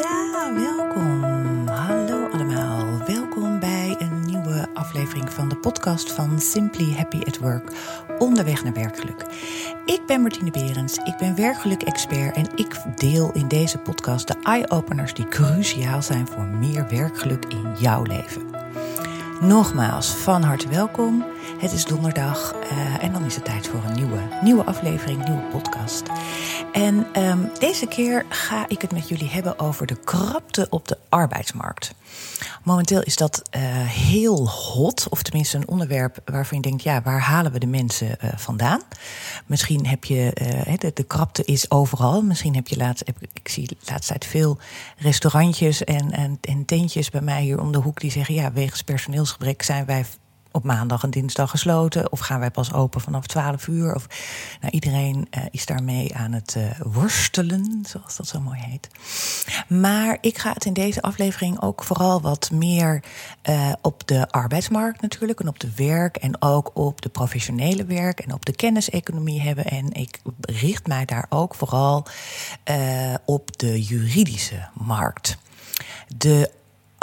Ja, welkom. Hallo allemaal. Welkom bij een nieuwe aflevering van de podcast van Simply Happy at Work. Onderweg naar werkgeluk. Ik ben Martine Berends, ik ben werkgeluk-expert en ik deel in deze podcast de eye-openers die cruciaal zijn voor meer werkgeluk in jouw leven. Nogmaals, van harte welkom. Het is donderdag uh, en dan is het tijd voor een nieuwe, nieuwe aflevering, nieuwe podcast. En um, deze keer ga ik het met jullie hebben over de krapte op de arbeidsmarkt. Momenteel is dat uh, heel hot, of tenminste een onderwerp waarvan je denkt: ja, waar halen we de mensen uh, vandaan? Misschien heb je, de, de, krapte is overal. Misschien heb je laatst, ik zie de laatste tijd veel restaurantjes en, en, en tentjes bij mij hier om de hoek die zeggen: ja, wegens personeelsgebrek zijn wij op maandag en dinsdag gesloten? Of gaan wij pas open vanaf 12 uur? Of, nou, iedereen uh, is daarmee aan het uh, worstelen, zoals dat zo mooi heet. Maar ik ga het in deze aflevering ook vooral wat meer uh, op de arbeidsmarkt natuurlijk. En op de werk en ook op de professionele werk en op de kenniseconomie hebben. En ik richt mij daar ook vooral op de juridische markt. De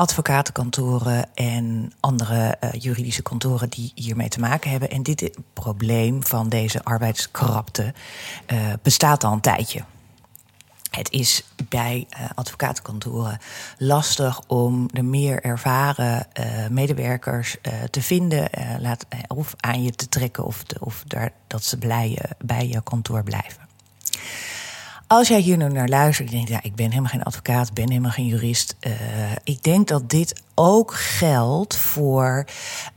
advocatenkantoren en andere uh, juridische kantoren die hiermee te maken hebben. En dit probleem van deze arbeidskrapte uh, bestaat al een tijdje. Het is bij uh, advocatenkantoren lastig om de meer ervaren medewerkers te vinden, laat, of aan je te trekken, of, of daar, dat ze blij, bij je kantoor blijven. Als jij hier nu naar luistert, je denkt, ja, ik ben helemaal geen advocaat, ben helemaal geen jurist. Uh, ik denk dat dit ook geldt voor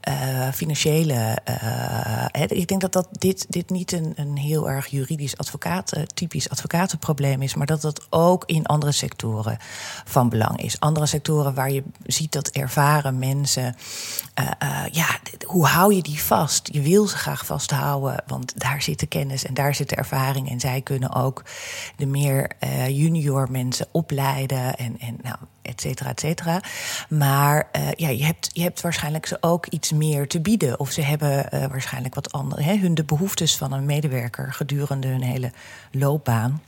uh, financiële. Uh, ik denk dat, dat dit, dit niet een, een heel erg juridisch advocaat, typisch advocatenprobleem is, maar dat dat ook in andere sectoren van belang is. Andere sectoren waar je ziet dat ervaren mensen. ja, hoe hou je die vast? Je wil ze graag vasthouden, want daar zit de kennis en daar zit de ervaring. En zij kunnen ook de meer junior mensen opleiden en, en nou, et cetera, et cetera. Maar uh, ja, je hebt, je hebt waarschijnlijk ze ook iets meer te bieden. Of ze hebben uh, waarschijnlijk wat andere. Hè, hun de behoeftes van een medewerker gedurende hun hele loopbaan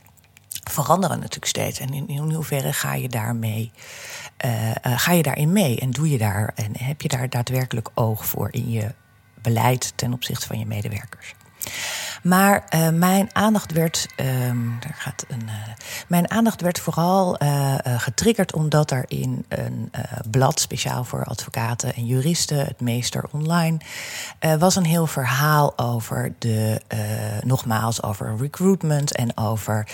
veranderen natuurlijk steeds. En in, in hoeverre ga je daarmee, uh, ga je daarin mee? En doe je daar en heb je daar daadwerkelijk oog voor in je beleid ten opzichte van je medewerkers? Maar uh, mijn aandacht werd, um, daar gaat een, uh, mijn aandacht werd vooral uh, getriggerd omdat er in een blad speciaal voor advocaten en juristen, het Meester Online, was een heel verhaal over de, nogmaals, over recruitment en over,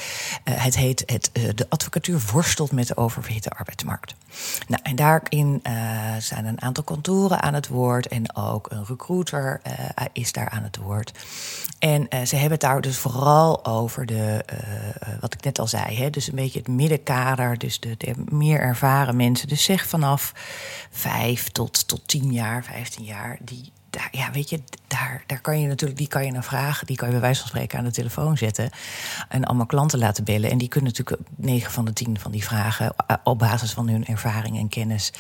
het heet, het, de advocatuur worstelt met de oververhitte arbeidsmarkt. Nou, en daarin zijn een aantal kantoren aan het woord en ook een recruiter is daar aan het woord. En uh, ze hebben het daar dus vooral over de, wat ik net al zei, hè, dus een beetje het middenkader, dus de, de, meer ervaren mensen. Dus zeg vanaf vijf tot, tot tien jaar, vijftien jaar, die, daar, ja, weet je, daar, daar kan je natuurlijk, die kan je naar vragen, die kan je bij wijze van spreken aan de telefoon zetten en allemaal klanten laten bellen. En die kunnen natuurlijk negen van de tien van die vragen op basis van hun ervaring en kennis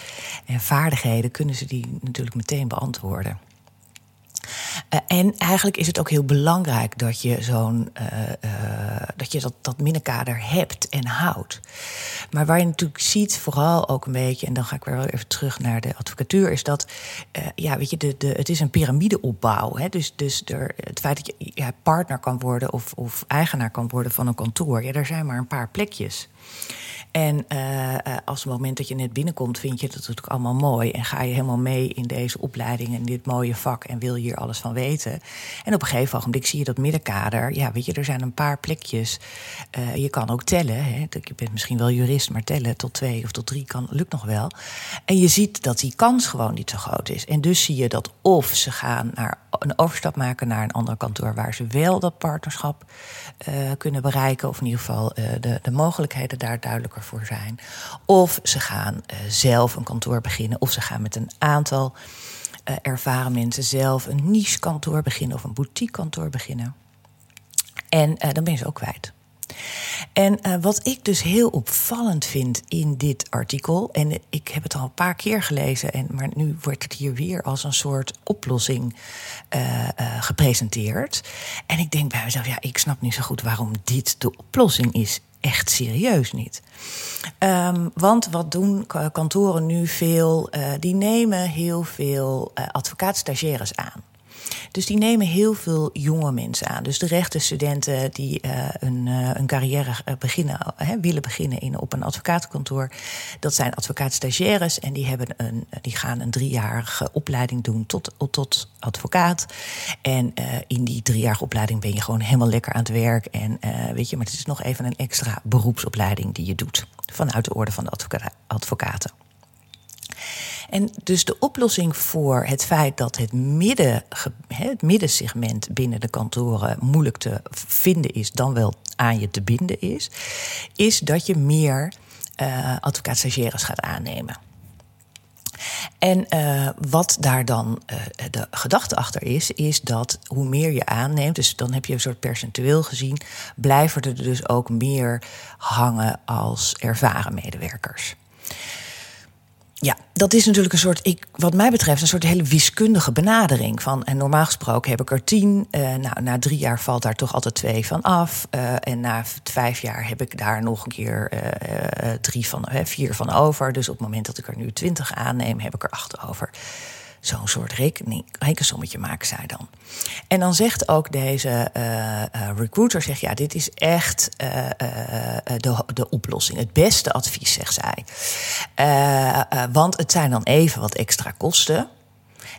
en vaardigheden, kunnen ze die natuurlijk meteen beantwoorden. Uh, en eigenlijk is het ook heel belangrijk dat je zo'n uh, uh, dat je dat, dat middenkader hebt en houdt. Maar waar je natuurlijk ziet, vooral ook een beetje, en dan ga ik weer wel even terug naar de advocatuur, is dat ja, weet je, de, het is een piramideopbouw. Dus, dus er, het feit dat je partner kan worden of, of eigenaar kan worden van een kantoor, ja, er zijn maar een paar plekjes. En uh, als het moment dat je net binnenkomt, vind je het natuurlijk allemaal mooi. En ga je helemaal mee in deze opleiding en dit mooie vak en wil je hier alles van weten. En op een gegeven ogenblik zie je dat middenkader. Ja, weet je, er zijn een paar plekjes. Uh, je kan ook tellen. Hè. Je bent misschien wel jurist, maar tellen tot twee of tot drie kan, lukt nog wel. En je ziet dat die kans gewoon niet zo groot is. En dus zie je dat of ze gaan naar een overstap maken naar een ander kantoor waar ze wel dat partnerschap kunnen bereiken. Of in ieder geval de, de mogelijkheden daar duidelijker voor zijn. Of ze gaan uh, zelf een kantoor beginnen. Of ze gaan met een aantal uh, ervaren mensen zelf een niche kantoor beginnen of een boutique kantoor beginnen. En uh, dan ben je ze ook kwijt. En wat ik dus heel opvallend vind in dit artikel, en ik heb het al een paar keer gelezen, en, maar nu wordt het hier weer als een soort oplossing gepresenteerd. En ik denk bij mezelf, ja, ik snap niet zo goed waarom dit de oplossing is echt serieus niet. Um, want wat doen kantoren nu veel? Uh, die nemen heel veel uh, advocaatstagiaires aan. Dus die nemen heel veel jonge mensen aan. Dus de rechtenstudenten die uh, een, uh, een carrière beginnen, hè, willen beginnen in, op een advocatenkantoor. Dat zijn advocaatstagiaires en die, hebben een, die gaan een driejarige opleiding doen tot, tot advocaat. En in die driejarige opleiding ben je gewoon helemaal lekker aan het werk. En weet je, maar het is nog even een extra beroepsopleiding die je doet vanuit de orde van de advocaten. En dus de oplossing voor het feit dat het, midden, het middensegment binnen de kantoren moeilijk te vinden is, dan wel aan je te binden is, is dat je meer uh, advocaat-stagiaires gaat aannemen. En uh, wat daar dan uh, de gedachte achter is, is dat hoe meer je aanneemt, dus dan heb je een soort percentueel gezien, blijven er dus ook meer hangen als ervaren medewerkers. Ja, dat is natuurlijk een soort, ik, wat mij betreft, een soort hele wiskundige benadering. Van, en normaal gesproken heb ik er tien. Uh, nou, na drie jaar valt daar toch altijd twee van af. Uh, en na vijf jaar heb ik daar nog een keer uh, drie van, vier van over. Dus op het moment dat ik er nu twintig aanneem, heb ik er acht over zo'n soort rekening, rekensommetje maken zij dan. En dan zegt ook deze uh, uh, recruiter, zegt, ja, dit is echt uh, de, de oplossing. Het beste advies, zegt zij. want het zijn dan even wat extra kosten.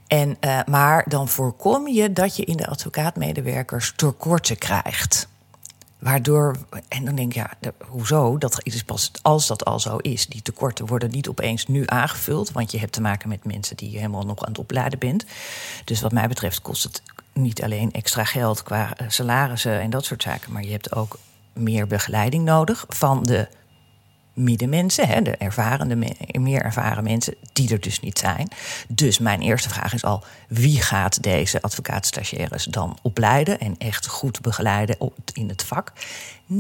En, maar dan voorkom je dat je in de advocaatmedewerkers tekorten krijgt. Waardoor, en dan denk ik, ja, hoezo? Dat is pas als dat al zo is. Die tekorten worden niet opeens nu aangevuld. Want je hebt te maken met mensen die je helemaal nog aan het opleiden bent. Dus wat mij betreft kost het niet alleen extra geld qua eh, salarissen en dat soort zaken. Maar je hebt ook meer begeleiding nodig van de middenmensen, hè, de ervarende, meer ervaren mensen, die er dus niet zijn. Dus mijn eerste vraag is al: wie gaat deze advocaatstagiaires dan opleiden en echt goed begeleiden in het vak?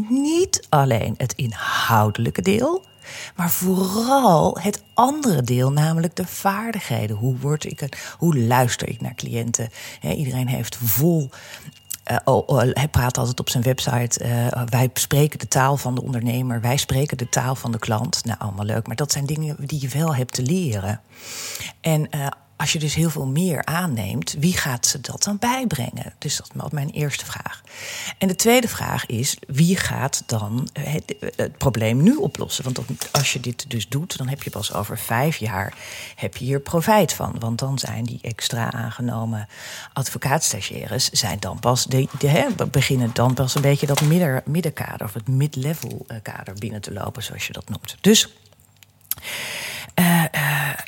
Niet alleen het inhoudelijke deel, maar vooral het andere deel, namelijk de vaardigheden. Hoe, word ik hoe luister ik naar cliënten? iedereen heeft vol uh, oh, oh, hij praat altijd op zijn website. Uh, wij spreken de taal van de ondernemer. Wij spreken de taal van de klant. Nou, allemaal leuk. Maar dat zijn dingen die je wel hebt te leren. En uh, als je dus heel veel meer aanneemt, wie gaat ze dat dan bijbrengen? Dus dat is mijn eerste vraag. En de tweede vraag is, wie gaat dan het, het, probleem nu oplossen? Want als je dit dus doet, dan heb je pas over vijf jaar heb je hier profijt van. Want dan zijn die extra aangenomen advocaatstagiaires... zijn dan pas de, beginnen dan pas een beetje dat midden, middenkader... of het mid-level eh, kader binnen te lopen, zoals je dat noemt. Dus...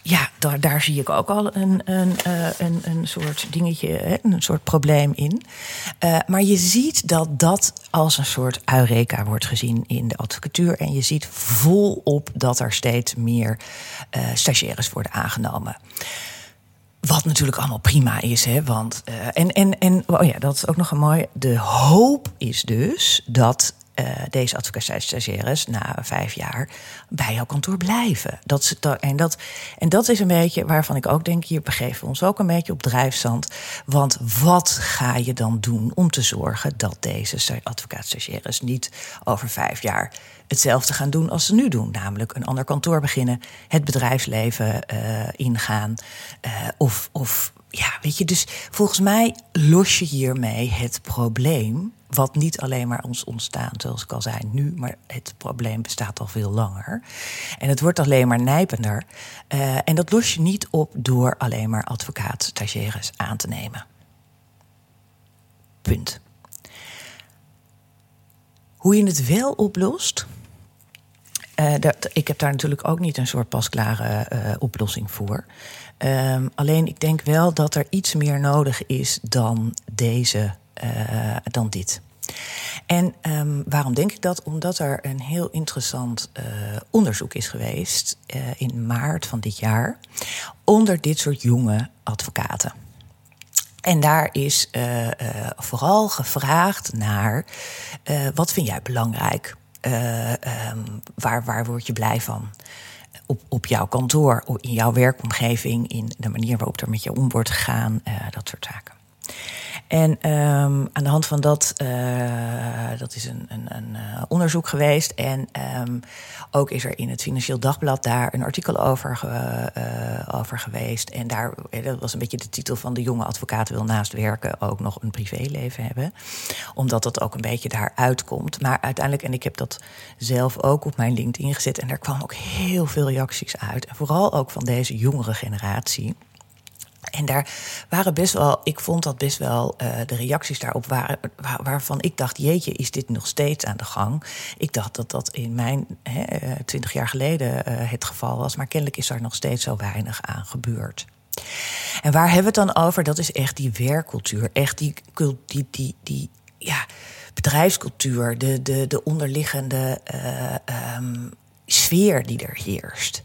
ja, daar, daar, zie ik ook al een, een, uh, een, een soort dingetje, een soort probleem in. maar je ziet dat dat als een soort eureka wordt gezien in de advocatuur. En je ziet volop dat er steeds meer stagiaires worden aangenomen. Wat natuurlijk allemaal prima is, hè? Want, en, en, en oh ja, dat is ook nog een mooi. De hoop is dus dat uh, deze advocaat-stagiaires na vijf jaar bij jouw kantoor blijven. Dat, is, en, dat, en dat is een beetje waarvan ik ook denk: hier begeven we ons ook een beetje op drijfzand. Want wat ga je dan doen om te zorgen dat deze advocaat-stagiaires niet over vijf jaar hetzelfde gaan doen als ze nu doen? Namelijk een ander kantoor beginnen, het bedrijfsleven uh, ingaan. Uh, of, of ja, weet je, dus volgens mij los je hiermee het probleem wat niet alleen maar ons ontstaan, zoals ik al zei, nu, maar het probleem bestaat al veel langer. En het wordt alleen maar nijpender. Uh, en dat los je niet op door alleen maar advocaat, stagiaires aan te nemen. Punt. Hoe je het wel oplost. Uh, dat, ik heb daar natuurlijk ook niet een soort pasklare uh, oplossing voor. Um, alleen ik denk wel dat er iets meer nodig is dan deze uh, dan dit. En um, waarom denk ik dat? Omdat er een heel interessant uh, onderzoek is geweest uh, in maart van dit jaar onder dit soort jonge advocaten. En daar is vooral gevraagd naar wat vind jij belangrijk? Um, waar, waar word je blij van? Op, op jouw kantoor, in jouw werkomgeving, in de manier waarop er met je om wordt gegaan, dat soort zaken. En ehm, aan de hand van dat, uh, dat is een, een, een onderzoek geweest. En um, ook is er in het Financieel Dagblad daar een artikel over, over geweest. En daar, dat was een beetje de titel van de jonge advocaat wil naast werken ook nog een privéleven hebben. Omdat dat ook een beetje daar uitkomt. Maar uiteindelijk, en ik heb dat zelf ook op mijn LinkedIn gezet. En daar kwam ook heel veel reacties uit. En vooral ook van deze jongere generatie. En daar waren best wel, ik vond dat best wel, uh, de reacties daarop waren, waar, waarvan ik dacht, jeetje, is dit nog steeds aan de gang? Ik dacht dat dat in mijn twintig jaar geleden uh, het geval was, maar kennelijk is daar nog steeds zo weinig aan gebeurd. En waar hebben we het dan over? Dat is echt die werkcultuur, echt die, die, die, die ja, bedrijfscultuur, de, de, de onderliggende um, sfeer die er heerst.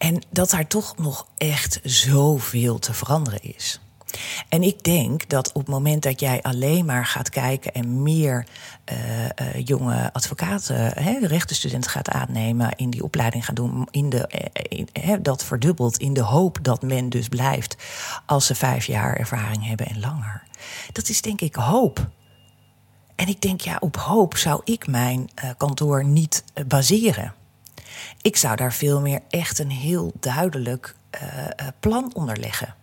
En dat daar toch nog echt zoveel te veranderen is. En ik denk dat op het moment dat jij alleen maar gaat kijken en meer uh, uh, jonge advocaten, hè, de rechtenstudenten gaat aannemen, in die opleiding gaan doen, in de, hè, dat verdubbelt in de hoop dat men dus blijft als ze vijf jaar ervaring hebben en langer. Dat is denk ik hoop. En ik denk, ja, op hoop zou ik mijn kantoor niet baseren. Ik zou daar veel meer echt een heel duidelijk uh, plan onder leggen.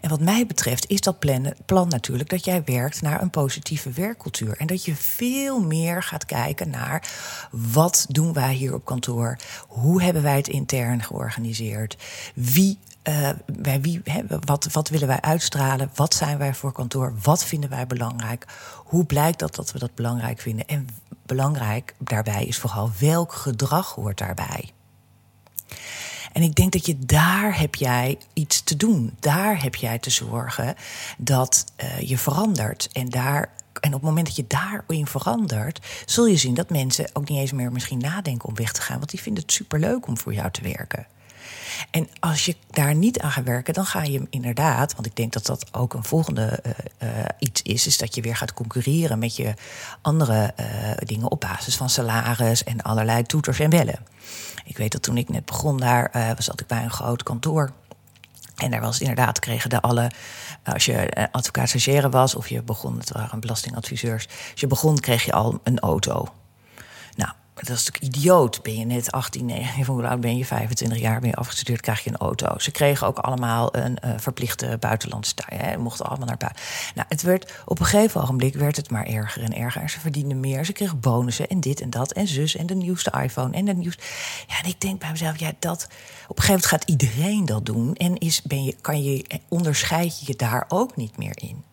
En wat mij betreft is dat plan, plan natuurlijk dat jij werkt naar een positieve werkcultuur. En dat je veel meer gaat kijken naar wat doen wij hier op kantoor? Hoe hebben wij het intern georganiseerd? Wie uh, wie, wat, wat willen wij uitstralen? Wat zijn wij voor kantoor? Wat vinden wij belangrijk? Hoe blijkt dat dat we dat belangrijk vinden? En belangrijk daarbij is vooral welk gedrag hoort daarbij. En ik denk dat je daar heb jij iets te doen. Daar heb jij te zorgen dat uh, je verandert. En, daar, en op het moment dat je daarin verandert, zul je zien dat mensen ook niet eens meer misschien nadenken om weg te gaan. Want die vinden het superleuk om voor jou te werken. En als je daar niet aan gaat werken, dan ga je inderdaad, want ik denk dat dat ook een volgende uh, uh, iets is, is dat je weer gaat concurreren met je andere uh, dingen op basis van salaris en allerlei toeters en bellen. Ik weet dat toen ik net begon daar, was zat ik bij een groot kantoor. En daar was inderdaad, kregen de alle, als je advocaat was of je begon, het waren belastingadviseurs, als je begon kreeg je al een auto dat is natuurlijk idioot. Ben je net 18, 19, hoe oud ben je? 25 jaar, ben je afgestudeerd, krijg je een auto. Ze kregen ook allemaal een uh, verplichte buitenlandse taai. Mochten allemaal naar buiten. Nou, het werd, op een gegeven ogenblik werd het maar erger en erger. En ze verdienden meer, ze kregen bonussen en dit en dat en zus en de nieuwste iPhone en de nieuwste... Ja, en ik denk bij mezelf, ja, dat... Op een gegeven moment gaat iedereen dat doen. En is, ben je, kan je, onderscheid je je daar ook niet meer in.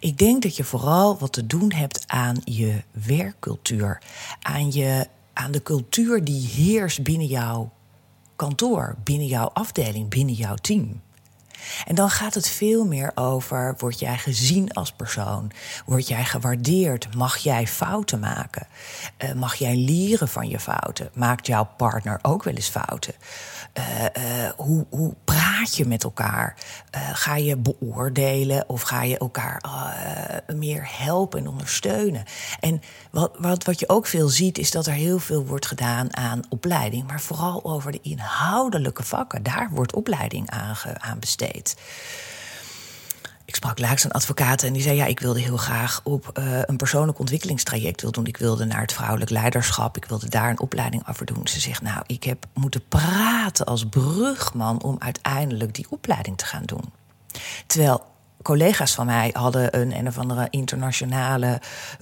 Ik denk dat je vooral wat te doen hebt aan je werkcultuur. Aan, je, aan de cultuur die heerst binnen jouw kantoor, binnen jouw afdeling, binnen jouw team. En dan gaat het veel meer over: word jij gezien als persoon? Word jij gewaardeerd? Mag jij fouten maken? Uh, mag jij leren van je fouten? Maakt jouw partner ook wel eens fouten? Uh, uh, hoe, hoe praat je met elkaar? ga je beoordelen of ga je elkaar meer helpen en ondersteunen? En wat, wat, wat je ook veel ziet, is dat er heel veel wordt gedaan aan opleiding, maar vooral over de inhoudelijke vakken. Daar wordt opleiding aan, aan besteed. Ik sprak laatst een advocaat en die zei: Ja, ik wilde heel graag op uh, een persoonlijk ontwikkelingstraject wil doen. Ik wilde naar het vrouwelijk leiderschap. Ik wilde daar een opleiding over doen. Ze zegt: Nou, ik heb moeten praten als brugman om uiteindelijk die opleiding te gaan doen. Terwijl collega's van mij hadden een een of andere internationale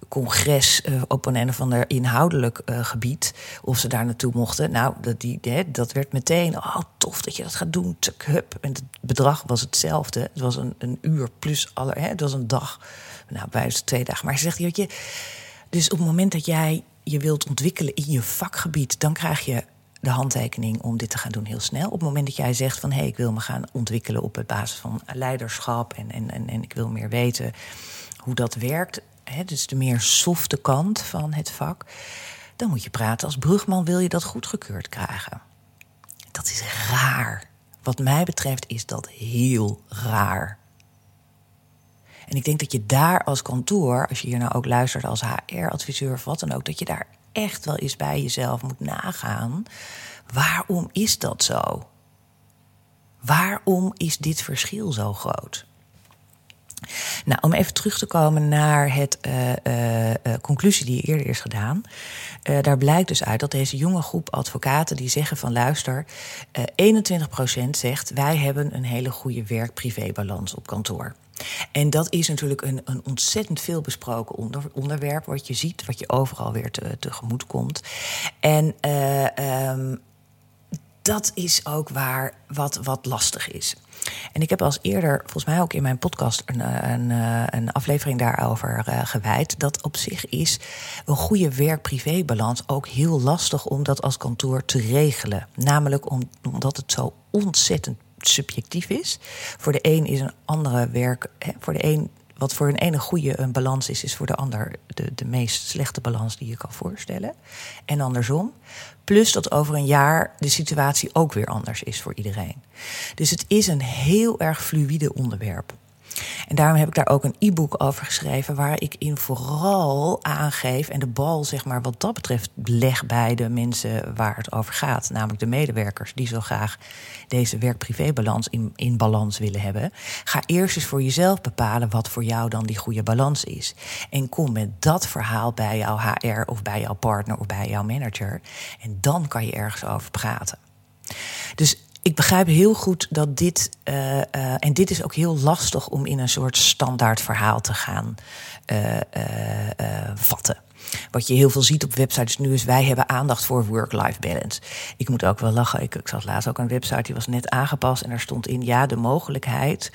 congres uh, op een een of ander inhoudelijk uh, gebied. Of ze daar naartoe mochten. Nou, dat, die, hè, dat werd meteen, oh tof dat je dat gaat doen. Hup. En het bedrag was hetzelfde. Het was een, een uur plus aller, hè, het was een dag. Nou, bij twee dagen. Maar ze zegt, je, dus op het moment dat jij je wilt ontwikkelen in je vakgebied, dan krijg je de handtekening om dit te gaan doen heel snel. Op het moment dat jij zegt van hé, hey, ik wil me gaan ontwikkelen op basis van leiderschap en, en, en, en ik wil meer weten hoe dat werkt, hè, dus de meer softe kant van het vak, dan moet je praten als brugman, wil je dat goedgekeurd krijgen. Dat is raar. Wat mij betreft is dat heel raar. En ik denk dat je daar als kantoor, als je hier nou ook luistert als HR-adviseur of wat dan ook, dat je daar echt wel eens bij jezelf moet nagaan. Waarom is dat zo? Waarom is dit verschil zo groot? Nou, om even terug te komen naar het uh, conclusie die eerder is gedaan. daar blijkt dus uit dat deze jonge groep advocaten die zeggen van luister, 21% zegt wij hebben een hele goede werk-privé-balans op kantoor. En dat is natuurlijk een, een ontzettend veel besproken onder, onderwerp, wat je ziet, wat je overal weer te, tegemoet komt. En um, dat is ook waar wat, wat lastig is. En ik heb als eerder, volgens mij ook in mijn podcast, een, eh, een, eh, een aflevering daarover uh, gewijd. Dat op zich is een goede werk-privé-balans ook heel lastig om dat als kantoor te regelen. Namelijk omdat het zo ontzettend subjectief is. Voor de een is een andere werk. Hè, voor de een wat voor een ene goede een balans is, is voor de ander de, de meest slechte balans die je kan voorstellen. En andersom. Plus dat over een jaar de situatie ook weer anders is voor iedereen. Dus het is een heel erg fluïde onderwerp. En daarom heb ik daar ook een e-book over geschreven, waar ik in vooral aangeef en de bal, zeg maar, wat dat betreft, leg bij de mensen waar het over gaat. Namelijk de medewerkers die zo graag deze werk-privé-balans in, in balans willen hebben. Ga eerst eens voor jezelf bepalen wat voor jou dan die goede balans is. En kom met dat verhaal bij jouw HR of bij jouw partner of bij jouw manager. En dan kan je ergens over praten. Dus ik begrijp heel goed dat dit, uh, uh, en dit is ook heel lastig om in een soort standaard verhaal te gaan uh, vatten. Wat je heel veel ziet op websites nu is, wij hebben aandacht voor work-life balance. Ik moet ook wel lachen. Ik, ik zag laatst ook een website die was net aangepast en daar stond in, ja, de mogelijkheid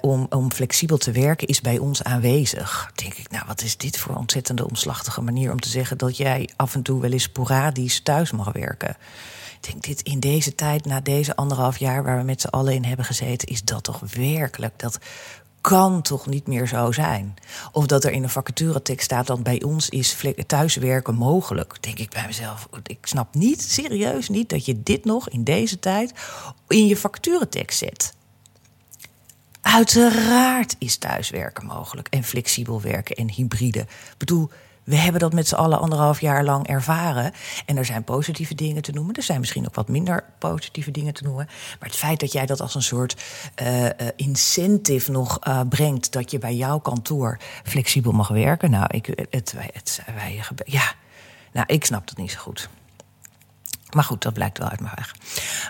om, om flexibel te werken is bij ons aanwezig. Denk ik, nou, wat is dit voor ontzettende omslachtige manier om te zeggen dat jij af en toe wel eens sporadisch thuis mag werken? Ik denk, dit in deze tijd, na deze anderhalf jaar waar we met z'n allen in hebben gezeten, is dat toch werkelijk. Dat kan toch niet meer zo zijn? Of dat er in een vacaturetekst staat dat bij ons is thuiswerken mogelijk. Denk ik bij mezelf, ik snap niet, serieus niet, dat je dit nog in deze tijd in je vacaturetekst zet. Uiteraard is thuiswerken mogelijk en flexibel werken en hybride. Ik bedoel, we hebben dat met z'n allen anderhalf jaar lang ervaren. En er zijn positieve dingen te noemen. Er zijn misschien ook wat minder positieve dingen te noemen. Maar het feit dat jij dat als een soort uh, incentive nog uh, brengt. dat je bij jouw kantoor flexibel mag werken. Nou, ik, het wij, ja, nou, ik snap dat niet zo goed. Maar goed, dat blijkt wel uit mijn weg.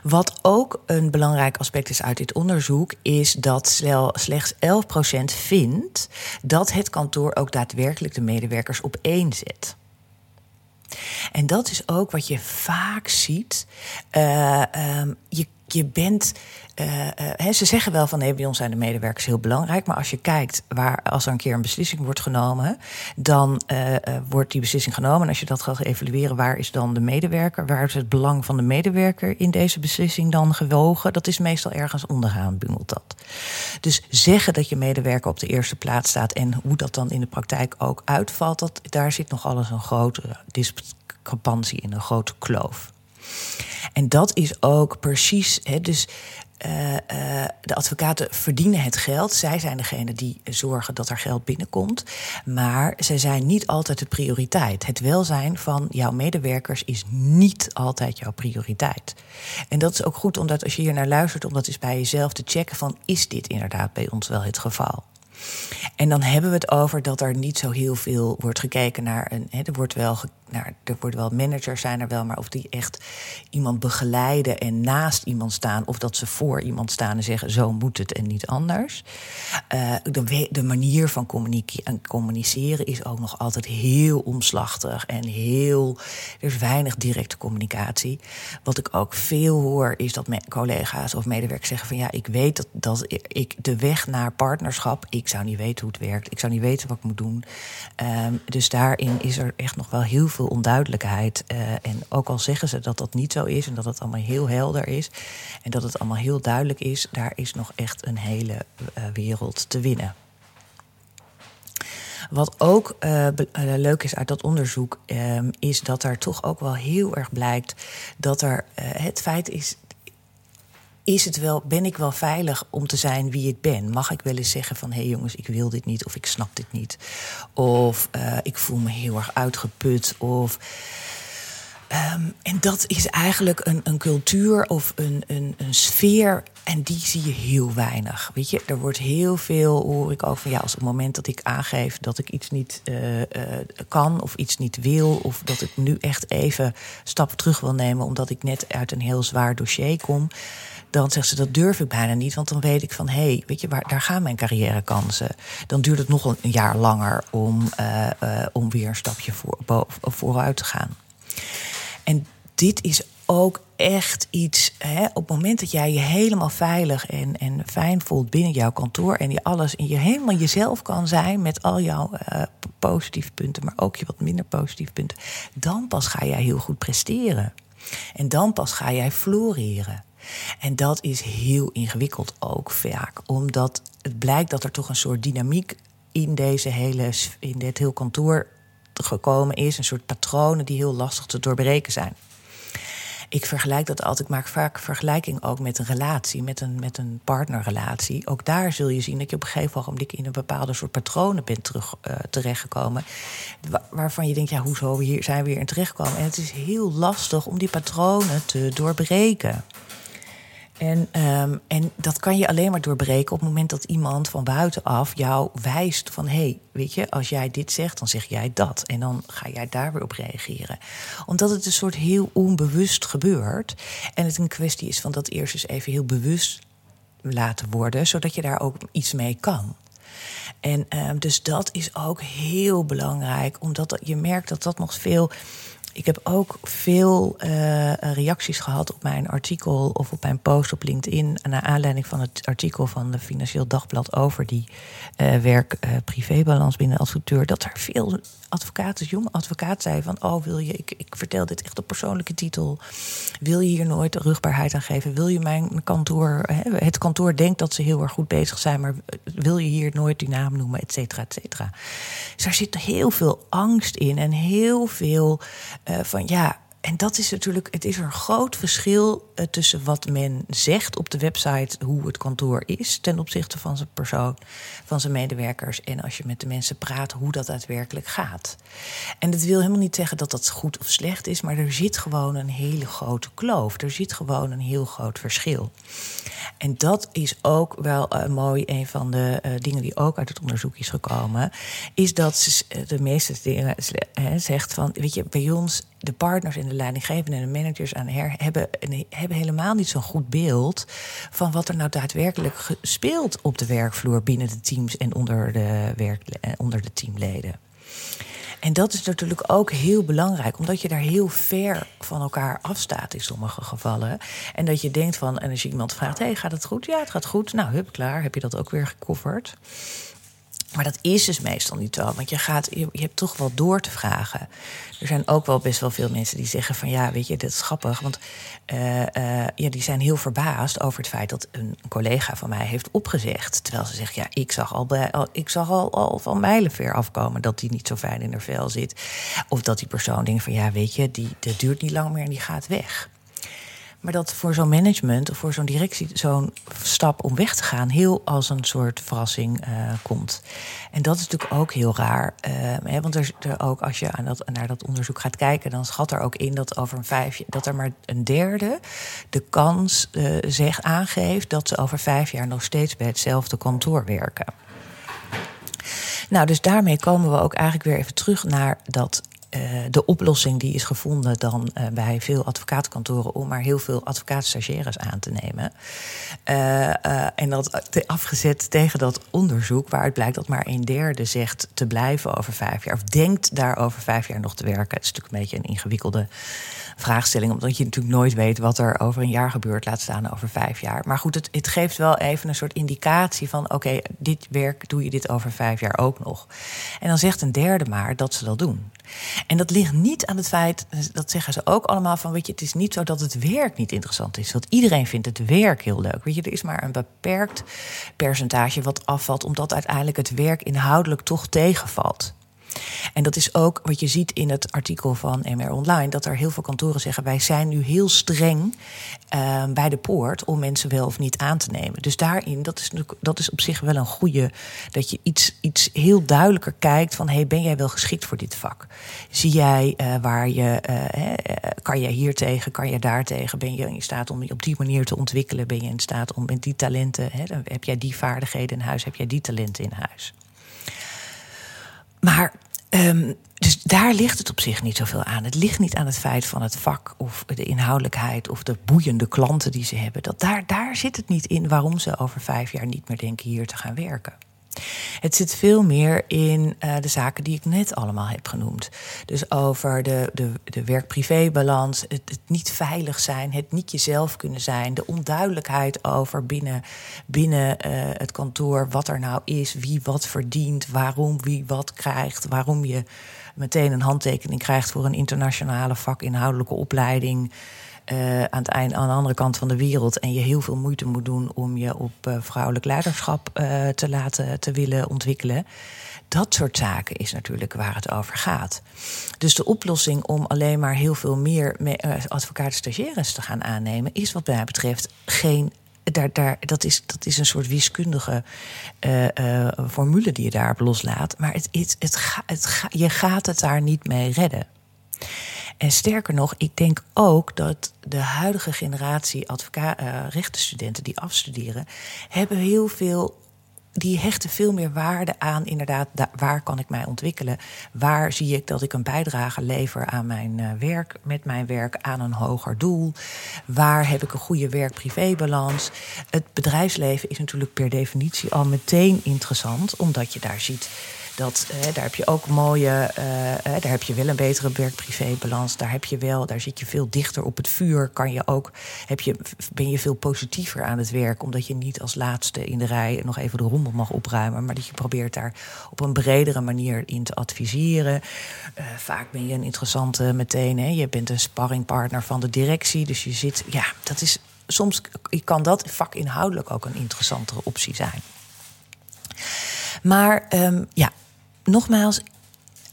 Wat ook een belangrijk aspect is uit dit onderzoek, is dat slechts 11% vindt dat het kantoor ook daadwerkelijk de medewerkers op één zet. En dat is ook wat je vaak ziet. Uh, um, je, je bent uh, ze zeggen wel van nee, bij ons zijn de medewerkers heel belangrijk. Maar als je kijkt waar, als er een keer een beslissing wordt genomen, dan uh, wordt die beslissing genomen. En als je dat gaat evalueren, waar is dan de medewerker? Waar is het belang van de medewerker in deze beslissing dan gewogen? Dat is meestal ergens onderaan bungelt dat. Dus zeggen dat je medewerker op de eerste plaats staat en hoe dat dan in de praktijk ook uitvalt, dat, daar zit nog alles een grote discrepantie in, een grote kloof. En dat is ook precies, hè, dus uh, uh, de advocaten verdienen het geld. Zij zijn degene die zorgen dat er geld binnenkomt. Maar zij zijn niet altijd de prioriteit. Het welzijn van jouw medewerkers is niet altijd jouw prioriteit. En dat is ook goed omdat als je hier naar luistert, om dat eens bij jezelf te checken van is dit inderdaad bij ons wel het geval? En dan hebben we het over dat er niet zo heel veel wordt gekeken naar een. Hè, er wordt wel nou, er worden wel managers zijn er wel, maar of die echt iemand begeleiden en naast iemand staan, of dat ze voor iemand staan en zeggen: zo moet het en niet anders. Uh, de, manier van communiceren is ook nog altijd heel omslachtig en heel. Er is weinig directe communicatie. Wat ik ook veel hoor, is dat collega's of medewerkers zeggen: van ja, ik weet dat, ik de weg naar partnerschap, ik zou niet weten hoe het werkt, ik zou niet weten wat ik moet doen. Um, dus daarin is er echt nog wel heel veel onduidelijkheid. Uh, en ook al zeggen ze dat dat niet zo is en dat het allemaal heel helder is en dat het allemaal heel duidelijk is, daar is nog echt een hele uh, wereld te winnen. Wat ook uh, leuk is uit dat onderzoek, um, is dat er toch ook wel heel erg blijkt dat er het feit is is het wel, ben ik wel veilig om te zijn wie ik ben? Mag ik wel eens zeggen van hé hey jongens, ik wil dit niet of ik snap dit niet? Of uh, ik voel me heel erg uitgeput of. Um, en dat is eigenlijk een, een cultuur of een, een, een sfeer en die zie je heel weinig. Weet je, er wordt heel veel, hoor ik ook van ja, als op het moment dat ik aangeef dat ik iets niet uh, uh, kan of iets niet wil, of dat ik nu echt even stap terug wil nemen omdat ik net uit een heel zwaar dossier kom, dan zegt ze dat durf ik bijna niet, want dan weet ik van hé, hey, weet je, waar, daar gaan mijn carrièrekansen. Dan duurt het nog een jaar langer om, uh, om weer een stapje voor, vooruit te gaan. En dit is ook echt iets. Hè, op het moment dat jij je helemaal veilig en, en fijn voelt binnen jouw kantoor. en je alles in je helemaal jezelf kan zijn. met al jouw uh, positieve punten, maar ook je wat minder positieve punten. dan pas ga jij heel goed presteren. En dan pas ga jij floreren. En dat is heel ingewikkeld ook vaak, omdat het blijkt dat er toch een soort dynamiek in deze hele in dit heel kantoor gekomen is, een soort patronen die heel lastig te doorbreken zijn ik vergelijk dat altijd. Ik maak vaak vergelijking ook met een relatie, met een, met een partnerrelatie. Ook daar zul je zien dat je op een gegeven moment in een bepaalde soort patronen bent terug, uh, terechtgekomen. Waarvan je denkt, ja, hoezo hier zijn we weer in terechtgekomen? En het is heel lastig om die patronen te doorbreken. En, um, en dat kan je alleen maar doorbreken op het moment dat iemand van buitenaf jou wijst van hé, hey, weet je, als jij dit zegt, dan zeg jij dat. En dan ga jij daar weer op reageren. Omdat het een soort heel onbewust gebeurt. En het een kwestie is van dat eerst eens even heel bewust laten worden, zodat je daar ook iets mee kan. En um, dus dat is ook heel belangrijk, omdat je merkt dat dat nog veel ik heb ook veel uh, reacties gehad op mijn artikel of op mijn post op LinkedIn. Naar aanleiding van het artikel van de Financieel Dagblad over die uh, werk-privébalans binnen de advocatuur. Dat er veel advocaten, jonge advocaten zeiden van: Oh, wil je, ik, ik vertel dit echt op persoonlijke titel. Wil je hier nooit rugbaarheid aan geven? Wil je mijn kantoor, het kantoor denkt dat ze heel erg goed bezig zijn, maar wil je hier nooit die naam noemen, et cetera, et cetera. Dus daar zit heel veel angst in en heel veel van ja. En dat is natuurlijk, het is een groot verschil uh, tussen wat men zegt op de website, hoe het kantoor is ten opzichte van zijn persoon, van zijn medewerkers. En als je met de mensen praat, hoe dat daadwerkelijk gaat. En dat wil helemaal niet zeggen dat dat goed of slecht is, maar er zit gewoon een hele grote kloof. Er zit gewoon een heel groot verschil. En dat is ook wel uh, mooi. Een van de uh, dingen die ook uit het onderzoek is gekomen, is dat de meeste dingen zegt van, weet je, bij ons de partners en de leidinggevenden en de managers aan her hebben, hebben helemaal niet zo'n goed beeld van wat er nou daadwerkelijk speelt op de werkvloer binnen de teams en onder de, werk, eh, onder de teamleden. En dat is natuurlijk ook heel belangrijk, omdat je daar heel ver van elkaar afstaat in sommige gevallen. En dat je denkt van, en als je iemand vraagt: hey, gaat het goed? Ja, het gaat goed. Nou, hup, klaar, heb je dat ook weer gecoverd. Maar dat is dus meestal niet zo, want je, gaat, je, hebt toch wel door te vragen. Er zijn ook wel best wel veel mensen die zeggen van ja, weet je, dit is grappig. Want uh, uh, ja, die zijn heel verbaasd over het feit dat een collega van mij heeft opgezegd. Terwijl ze zegt, ja, ik zag al, bij, al, ik zag al, al van mijlenver afkomen dat die niet zo fijn in haar vel zit. Of dat die persoon denkt van ja, weet je, die, dat duurt niet lang meer en die gaat weg. Maar dat voor zo'n management of voor zo'n directie zo'n stap om weg te gaan heel als een soort verrassing uh, komt. En dat is natuurlijk ook heel raar. Uh, hè, want er, er, ook als je aan dat, naar dat onderzoek gaat kijken, dan schat er ook in dat over een vijf dat er maar een derde de kans uh, zeg aangeeft dat ze over vijf jaar nog steeds bij hetzelfde kantoor werken. Nou, dus daarmee komen we ook eigenlijk weer even terug naar dat de oplossing die is gevonden dan uh, bij veel advocatenkantoren om maar heel veel advocaatstagiaires aan te nemen. Uh, en dat afgezet tegen dat onderzoek, waaruit blijkt dat maar een derde zegt te blijven over vijf jaar, of denkt daar over vijf jaar nog te werken. Het is natuurlijk een beetje een ingewikkelde vraagstelling, omdat je natuurlijk nooit weet wat er over een jaar gebeurt, laat staan over vijf jaar. Maar goed, het, het geeft wel even een soort indicatie van: oké, dit werk doe je dit over vijf jaar ook nog. En dan zegt een derde maar dat ze dat doen. En dat ligt niet aan het feit, dat zeggen ze ook allemaal van, weet je, het is niet zo dat het werk niet interessant is. Want iedereen vindt het werk heel leuk. Weet je, er is maar een beperkt percentage wat afvalt, omdat uiteindelijk het werk inhoudelijk toch tegenvalt. En dat is ook wat je ziet in het artikel van MR Online, dat er heel veel kantoren zeggen: wij zijn nu heel streng uh, bij de poort om mensen wel of niet aan te nemen. Dus daarin, dat is, dat is op zich wel een goede, dat je iets, iets heel duidelijker kijkt van: hey, ben jij wel geschikt voor dit vak? Zie jij uh, waar je, uh, kan jij hier tegen, kan je daar tegen? Ben je in staat om je op die manier te ontwikkelen? Ben je in staat om met die talenten, heb jij die vaardigheden in huis, heb jij die talenten in huis? Maar um, dus daar ligt het op zich niet zoveel aan. Het ligt niet aan het feit van het vak of de inhoudelijkheid of de boeiende klanten die ze hebben. Dat daar, daar zit het niet in waarom ze over vijf jaar niet meer denken hier te gaan werken. Het zit veel meer in uh, de zaken die ik net allemaal heb genoemd. Dus over de, de, de werk-privé-balans, het, het, niet veilig zijn, het niet jezelf kunnen zijn, de onduidelijkheid over binnen, binnen uh, het kantoor wat er nou is, wie wat verdient, waarom wie wat krijgt, waarom je meteen een handtekening krijgt voor een internationale vakinhoudelijke opleiding. Uh, aan, het eind, aan de andere kant van de wereld. En je heel veel moeite moet doen om je op uh, vrouwelijk leiderschap uh, te laten te willen ontwikkelen. Dat soort zaken is natuurlijk waar het over gaat. Dus de oplossing om alleen maar heel veel meer advocaten stagiaires te gaan aannemen, is wat mij betreft geen daar, daar, dat, is, dat is een soort wiskundige formule die je daarop loslaat. Maar het, het, het, ga, het ga, je gaat het daar niet mee redden. En sterker nog, ik denk ook dat de huidige generatie advocaat, uh, rechtenstudenten die afstuderen, hebben heel veel die hechten veel meer waarde aan, inderdaad, waar kan ik mij ontwikkelen? Waar zie ik dat ik een bijdrage lever aan mijn uh, werk, met mijn werk, aan een hoger doel? Waar heb ik een goede werk-privé-balans? Het bedrijfsleven is natuurlijk per definitie al meteen interessant, omdat je daar ziet dat, eh, daar heb je ook mooie, eh, eh, daar heb je wel een betere werk-privé-balans. Daar heb je wel, daar zit je veel dichter op het vuur. Kan je ook, heb je, ben je veel positiever aan het werk, omdat je niet als laatste in de rij nog even de rommel mag opruimen, maar dat je probeert daar op een bredere manier in te adviseren. Vaak ben je een interessante meteen, hè, je bent een sparringpartner van de directie, dus je zit, ja, dat is soms kan dat vakinhoudelijk ook een interessantere optie zijn. Maar um, ja, nogmaals,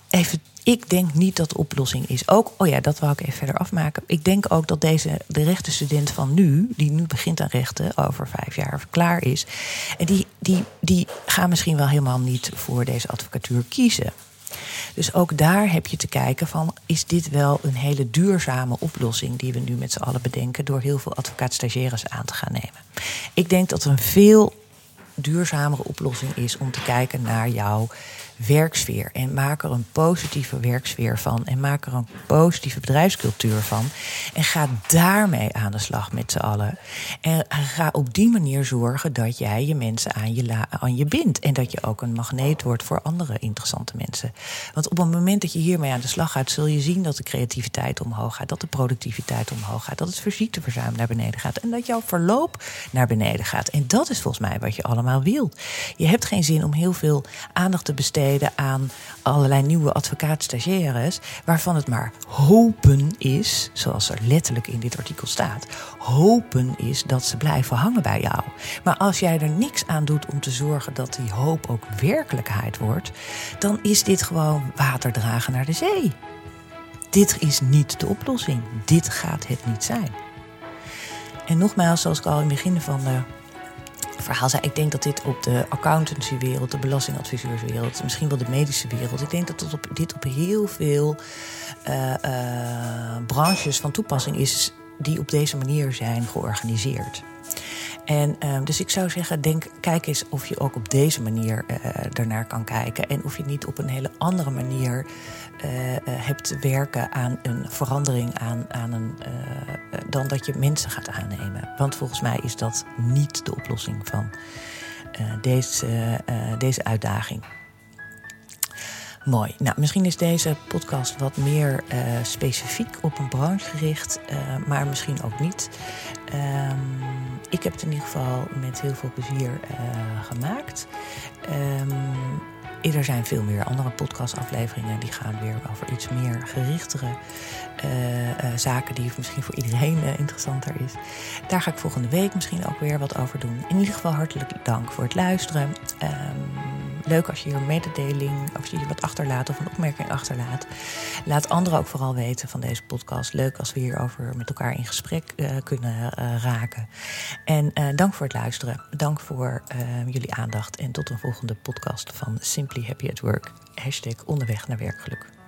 even ik denk niet dat de oplossing is. Ook, oh ja, dat wou ik even verder afmaken. Ik denk ook dat deze, de rechtenstudent van nu, die nu begint aan rechten, over vijf jaar klaar is. En die, die, die gaan misschien wel helemaal niet voor deze advocatuur kiezen. Dus ook daar heb je te kijken van, is dit wel een hele duurzame oplossing die we nu met z'n allen bedenken door heel veel advocaat-stagiaires aan te gaan nemen. Ik denk dat een veel duurzamere oplossing is om te kijken naar jouw werksfeer. En maak er een positieve werksfeer van. En maak er een positieve bedrijfscultuur van. En ga daarmee aan de slag met z'n allen. En ga op die manier zorgen dat jij je mensen aan je, aan je bindt. En dat je ook een magneet wordt voor andere interessante mensen. Want op het moment dat je hiermee aan de slag gaat, zul je zien dat de creativiteit omhoog gaat. Dat de productiviteit omhoog gaat. Dat het ziekteverzuim naar beneden gaat. En dat jouw verloop naar beneden gaat. En dat is volgens mij wat je allemaal wilt. Je hebt geen zin om heel veel aandacht te besteden aan allerlei nieuwe advocaat-stagiaires, waarvan het maar hopen is, zoals er letterlijk in dit artikel staat, hopen is dat ze blijven hangen bij jou. Maar als jij er niks aan doet om te zorgen dat die hoop ook werkelijkheid wordt, dan is dit gewoon water dragen naar de zee. Dit is niet de oplossing. Dit gaat het niet zijn. En nogmaals, zoals ik al in het begin van de verhaal zei. Ik denk dat dit op de accountancywereld, de belastingadviseurswereld, misschien wel de medische wereld. Ik denk dat dit op, dit op heel veel uh, uh, branches van toepassing is die op deze manier zijn georganiseerd. En um, dus ik zou zeggen, denk, kijk eens of je ook op deze manier uh, ernaar kan kijken. En of je niet op een hele andere manier uh, hebt werken aan een verandering aan, aan een, dan dat je mensen gaat aannemen. Want volgens mij is dat niet de oplossing van deze, deze uitdaging. Mooi. Nou, misschien is deze podcast wat meer uh, specifiek op een branche gericht, uh, maar misschien ook niet. Um, ik heb het in ieder geval met heel veel plezier uh, gemaakt. Um, er zijn veel meer andere podcastafleveringen die gaan weer over iets meer gerichtere zaken die misschien voor iedereen interessanter is. Daar ga ik volgende week misschien ook weer wat over doen. In ieder geval hartelijk dank voor het luisteren. Um, leuk als je hier een mededeling, als je hier wat achterlaat of een opmerking achterlaat. Laat anderen ook vooral weten van deze podcast. Leuk als we hierover met elkaar in gesprek uh, kunnen uh, raken. En uh, dank voor het luisteren. Dank voor jullie aandacht. En tot een volgende podcast van Simply Happy at Work. Hashtag onderweg naar werkgeluk.